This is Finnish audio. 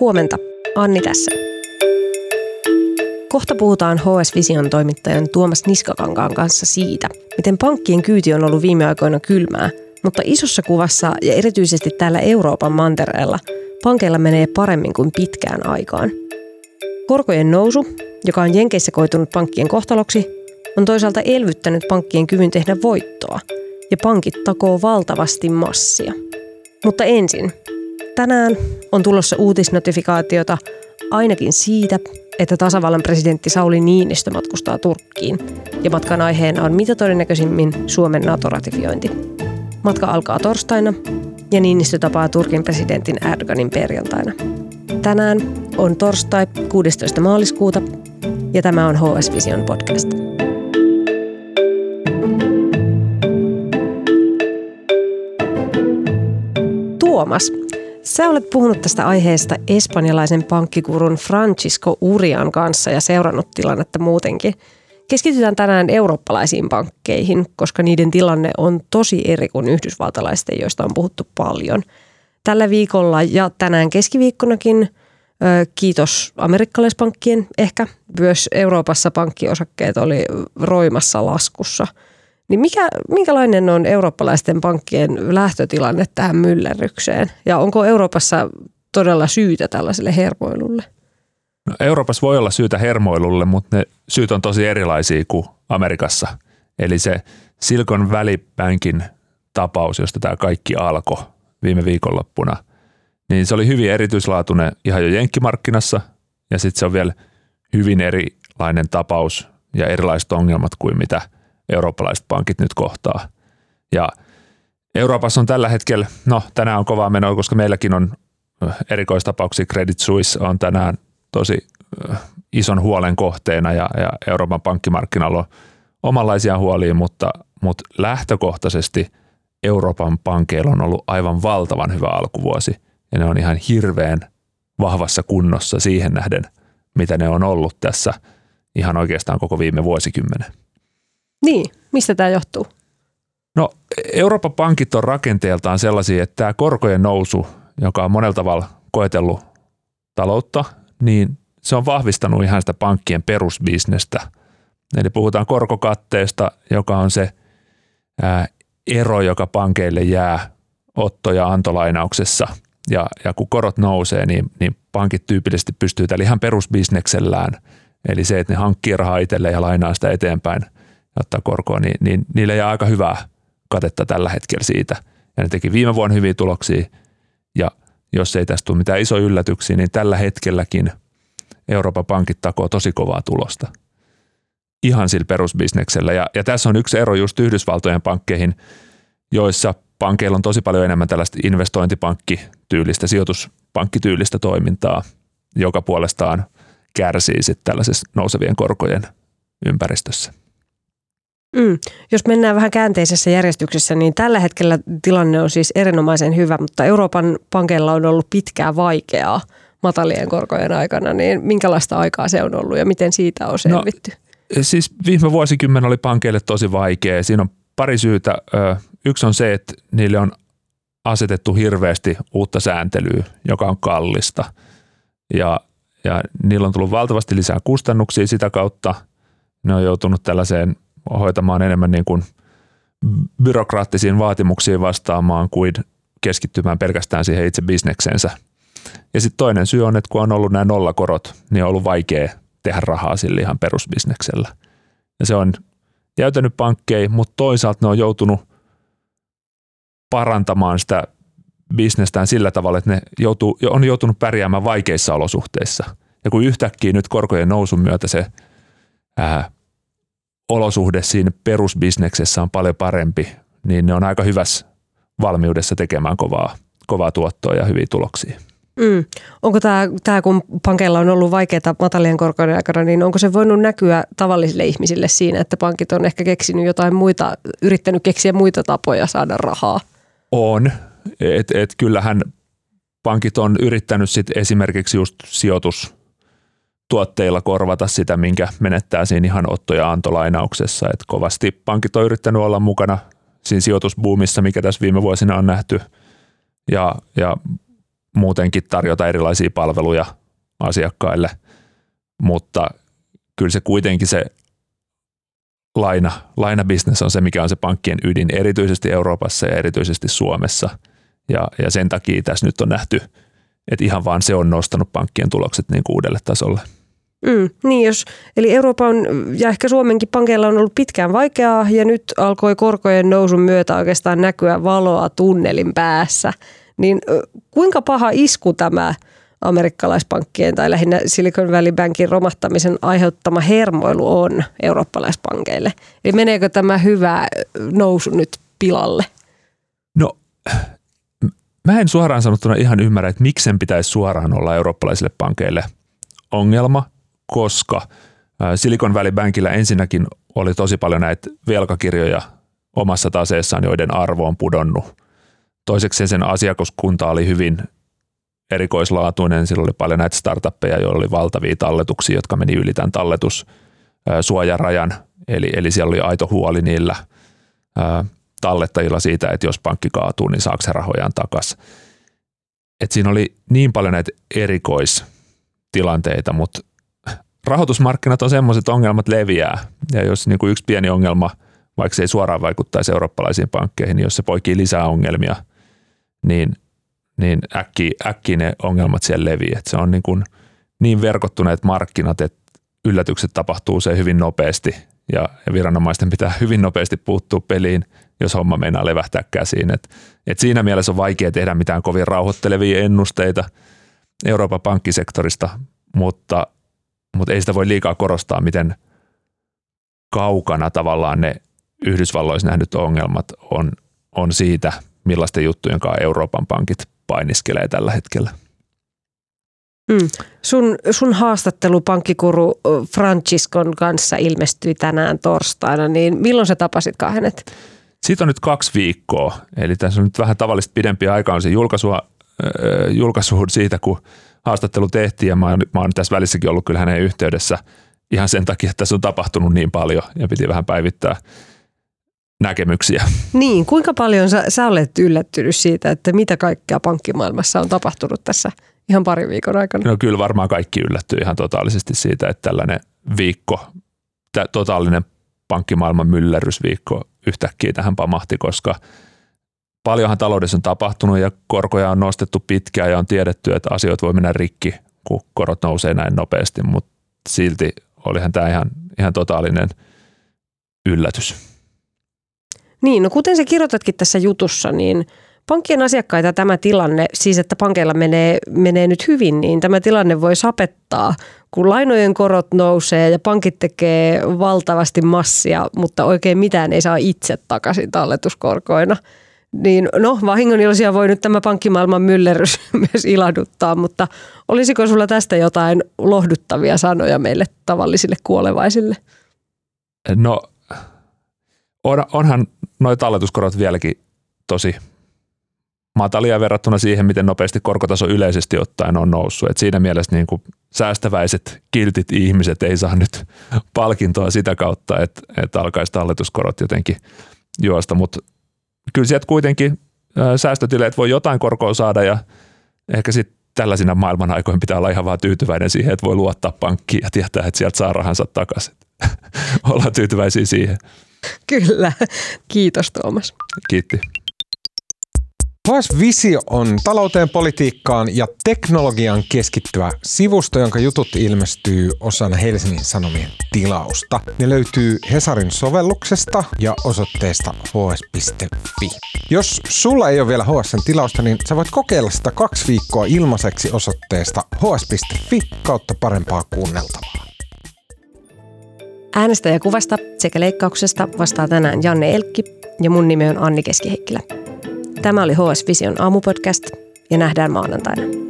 Huomenta, Anni tässä. Kohta puhutaan HS Vision toimittajan Tuomas Niskakankaan kanssa siitä, miten pankkien kyyti on ollut viime aikoina kylmää, mutta isossa kuvassa ja erityisesti täällä Euroopan mantereella pankeilla menee paremmin kuin pitkään aikaan. Korkojen nousu, joka on Jenkeissä koitunut pankkien kohtaloksi, on toisaalta elvyttänyt pankkien kyvyn tehdä voittoa, ja pankit takoo valtavasti massia. Mutta ensin, tänään on tulossa uutisnotifikaatiota ainakin siitä, että tasavallan presidentti Sauli Niinistö matkustaa Turkkiin, ja matkan aiheena on mitä todennäköisimmin Suomen NATO-ratifiointi. Matka alkaa torstaina, ja Niinistö tapaa Turkin presidentin Erdoganin perjantaina. Tänään on torstai 16. maaliskuuta, ja tämä on HS Vision podcast. Tuomas, sä olet puhunut tästä aiheesta espanjalaisen pankkikurun Francisco Urian kanssa ja seurannut tilannetta muutenkin. Keskitytään tänään eurooppalaisiin pankkeihin, koska niiden tilanne on tosi eri kuin yhdysvaltalaisten, joista on puhuttu paljon. Tällä viikolla ja tänään keskiviikkonakin, kiitos amerikkalaispankkien ehkä, myös Euroopassa pankkiosakkeet oli roimassa laskussa – niin mikä, minkälainen on eurooppalaisten pankkien lähtötilanne tähän myllerrykseen? Ja onko Euroopassa todella syytä tällaiselle hermoilulle? No, Euroopassa voi olla syytä hermoilulle, mutta ne syyt on tosi erilaisia kuin Amerikassa. Eli se Silkon välipänkin tapaus, josta tämä kaikki alkoi viime viikonloppuna, niin se oli hyvin erityislaatuinen ihan jo jenkkimarkkinassa ja sitten se on vielä hyvin erilainen tapaus ja erilaiset ongelmat kuin mitä – eurooppalaiset pankit nyt kohtaa. Ja Euroopassa on tällä hetkellä, no tänään on kovaa menoa, koska meilläkin on äh, erikoistapauksia. Credit Suisse on tänään tosi äh, ison huolen kohteena ja, ja Euroopan pankkimarkkinalla on omanlaisia huolia, mutta, mutta lähtökohtaisesti Euroopan pankeilla on ollut aivan valtavan hyvä alkuvuosi ja ne on ihan hirveän vahvassa kunnossa siihen nähden, mitä ne on ollut tässä ihan oikeastaan koko viime vuosikymmenen. Niin, mistä tämä johtuu? No Euroopan pankit on rakenteeltaan sellaisia, että tämä korkojen nousu, joka on monella tavalla koetellut taloutta, niin se on vahvistanut ihan sitä pankkien perusbisnestä. Eli puhutaan korkokatteesta, joka on se ää, ero, joka pankeille jää otto- ja antolainauksessa. Ja, ja kun korot nousee, niin, niin pankit tyypillisesti pystyy tällä ihan perusbisneksellään, eli se, että ne hankkii rahaa itselleen ja lainaa sitä eteenpäin – ottaa korkoa, niin, niin niille jää aika hyvää katetta tällä hetkellä siitä. Ja ne teki viime vuonna hyviä tuloksia ja jos ei tästä tule mitään isoja yllätyksiä, niin tällä hetkelläkin Euroopan pankit takoo tosi kovaa tulosta. Ihan sillä perusbisneksellä. Ja, ja tässä on yksi ero just Yhdysvaltojen pankkeihin, joissa pankeilla on tosi paljon enemmän tällaista investointipankkityylistä, sijoituspankkityylistä toimintaa, joka puolestaan kärsii sitten tällaisessa nousevien korkojen ympäristössä. Mm. Jos mennään vähän käänteisessä järjestyksessä, niin tällä hetkellä tilanne on siis erinomaisen hyvä, mutta Euroopan pankeilla on ollut pitkää vaikeaa matalien korkojen aikana, niin minkälaista aikaa se on ollut ja miten siitä on no, selvitty? No, siis viime vuosikymmen oli pankeille tosi vaikea. Siinä on pari syytä. Yksi on se, että niille on asetettu hirveästi uutta sääntelyä, joka on kallista. Ja, ja niillä on tullut valtavasti lisää kustannuksia sitä kautta. Ne on joutunut tällaiseen – hoitamaan enemmän niin kuin byrokraattisiin vaatimuksiin vastaamaan kuin keskittymään pelkästään siihen itse bisneksensä. Ja sitten toinen syy on, että kun on ollut nämä nollakorot, niin on ollut vaikea tehdä rahaa sillä ihan perusbisneksellä. Ja se on jäytänyt pankkeja, mutta toisaalta ne on joutunut parantamaan sitä bisnestään sillä tavalla, että ne joutuu, on joutunut pärjäämään vaikeissa olosuhteissa. Ja kun yhtäkkiä nyt korkojen nousun myötä se ää, olosuhde siinä perusbisneksessä on paljon parempi, niin ne on aika hyvässä valmiudessa tekemään kovaa, kovaa tuottoa ja hyviä tuloksia. Mm. Onko tämä, tämä, kun pankeilla on ollut vaikeaa matalien korkojen aikana, niin onko se voinut näkyä tavallisille ihmisille siinä, että pankit on ehkä keksinyt jotain muita, yrittänyt keksiä muita tapoja saada rahaa? On. Et, et kyllähän pankit on yrittänyt sit esimerkiksi just sijoitus tuotteilla korvata sitä, minkä menettää siinä ihan otto- ja antolainauksessa. Et kovasti pankit on yrittänyt olla mukana siinä sijoitusbuumissa, mikä tässä viime vuosina on nähty. Ja, ja muutenkin tarjota erilaisia palveluja asiakkaille, mutta kyllä se kuitenkin se laina, lainabisnes on se, mikä on se pankkien ydin, erityisesti Euroopassa ja erityisesti Suomessa. Ja, ja sen takia tässä nyt on nähty, että ihan vaan se on nostanut pankkien tulokset niin kuin uudelle tasolle. Mm, niin jos, eli Euroopan ja ehkä Suomenkin pankeilla on ollut pitkään vaikeaa ja nyt alkoi korkojen nousun myötä oikeastaan näkyä valoa tunnelin päässä. Niin kuinka paha isku tämä amerikkalaispankkien tai lähinnä Silicon Valley Bankin romahtamisen aiheuttama hermoilu on eurooppalaispankeille? Eli meneekö tämä hyvä nousu nyt pilalle? No mä en suoraan sanottuna ihan ymmärrä, että miksen pitäisi suoraan olla eurooppalaisille pankeille ongelma – koska Silicon Valley Bankilla ensinnäkin oli tosi paljon näitä velkakirjoja omassa taseessaan, joiden arvo on pudonnut. Toiseksi sen asiakaskunta oli hyvin erikoislaatuinen. Sillä oli paljon näitä startuppeja, joilla oli valtavia talletuksia, jotka meni yli tämän talletussuojarajan. Eli, eli siellä oli aito huoli niillä tallettajilla siitä, että jos pankki kaatuu, niin saako se rahojaan takaisin. Et siinä oli niin paljon näitä erikoistilanteita, mutta rahoitusmarkkinat on semmoiset ongelmat leviää. Ja jos niin kuin yksi pieni ongelma, vaikka se ei suoraan vaikuttaisi eurooppalaisiin pankkeihin, niin jos se poikii lisää ongelmia, niin, niin äkkiä, äkkiä ne ongelmat siellä leviää. se on niin, kuin niin verkottuneet markkinat, että yllätykset tapahtuu se hyvin nopeasti ja, ja viranomaisten pitää hyvin nopeasti puuttua peliin, jos homma meinaa levähtää käsiin. Et, et siinä mielessä on vaikea tehdä mitään kovin rauhoittelevia ennusteita Euroopan pankkisektorista, mutta mutta ei sitä voi liikaa korostaa, miten kaukana tavallaan ne Yhdysvalloissa nähdyt ongelmat on, on siitä, millaisten juttujen kanssa Euroopan pankit painiskelee tällä hetkellä. Mm. Sun, sun haastattelu pankkikuru Franciscon kanssa ilmestyi tänään torstaina, niin milloin sä tapasit kahdet? Siitä on nyt kaksi viikkoa, eli tässä on nyt vähän tavallista pidempi aika on se julkaisua, äh, julkaisu siitä, kun haastattelu tehtiin ja mä oon, mä oon tässä välissäkin ollut kyllä hänen yhteydessä ihan sen takia, että tässä on tapahtunut niin paljon ja piti vähän päivittää näkemyksiä. Niin, kuinka paljon sä, sä olet yllättynyt siitä, että mitä kaikkea pankkimaailmassa on tapahtunut tässä ihan pari viikon aikana? No kyllä varmaan kaikki yllättyy ihan totaalisesti siitä, että tällainen viikko, totaalinen pankkimaailman myllerrysviikko yhtäkkiä tähän pamahti, koska – paljonhan taloudessa on tapahtunut ja korkoja on nostettu pitkään ja on tiedetty, että asioita voi mennä rikki, kun korot nousee näin nopeasti, mutta silti olihan tämä ihan, ihan totaalinen yllätys. Niin, no kuten sä kirjoitatkin tässä jutussa, niin pankkien asiakkaita tämä tilanne, siis että pankeilla menee, menee nyt hyvin, niin tämä tilanne voi sapettaa, kun lainojen korot nousee ja pankit tekee valtavasti massia, mutta oikein mitään ei saa itse takaisin talletuskorkoina – niin no vahingoniloisia voi nyt tämä pankkimaailman myllerys myös ilahduttaa, mutta olisiko sulla tästä jotain lohduttavia sanoja meille tavallisille kuolevaisille? No on, onhan nuo talletuskorot vieläkin tosi matalia verrattuna siihen, miten nopeasti korkotaso yleisesti ottaen on noussut. Et siinä mielessä niin kuin säästäväiset, kiltit ihmiset ei saa nyt palkintoa sitä kautta, että, että alkaisi talletuskorot jotenkin juosta, mutta kyllä sieltä kuitenkin säästötileet voi jotain korkoa saada ja ehkä sitten tällaisina maailman aikoina pitää olla ihan vaan tyytyväinen siihen, että voi luottaa pankkiin ja tietää, että sieltä saa rahansa takaisin. Ollaan tyytyväisiä siihen. Kyllä. Kiitos Tuomas. Kiitti. HS Visio on talouteen, politiikkaan ja teknologiaan keskittyvä sivusto, jonka jutut ilmestyy osana Helsingin Sanomien tilausta. Ne löytyy Hesarin sovelluksesta ja osoitteesta hs.fi. Jos sulla ei ole vielä HSn tilausta, niin sä voit kokeilla sitä kaksi viikkoa ilmaiseksi osoitteesta hs.fi kautta parempaa kuunneltavaa. Äänestäjäkuvasta sekä leikkauksesta vastaa tänään Janne Elkki ja mun nimi on Anni Keskiheikkilä. Tämä oli HS Vision aamupodcast ja nähdään maanantaina.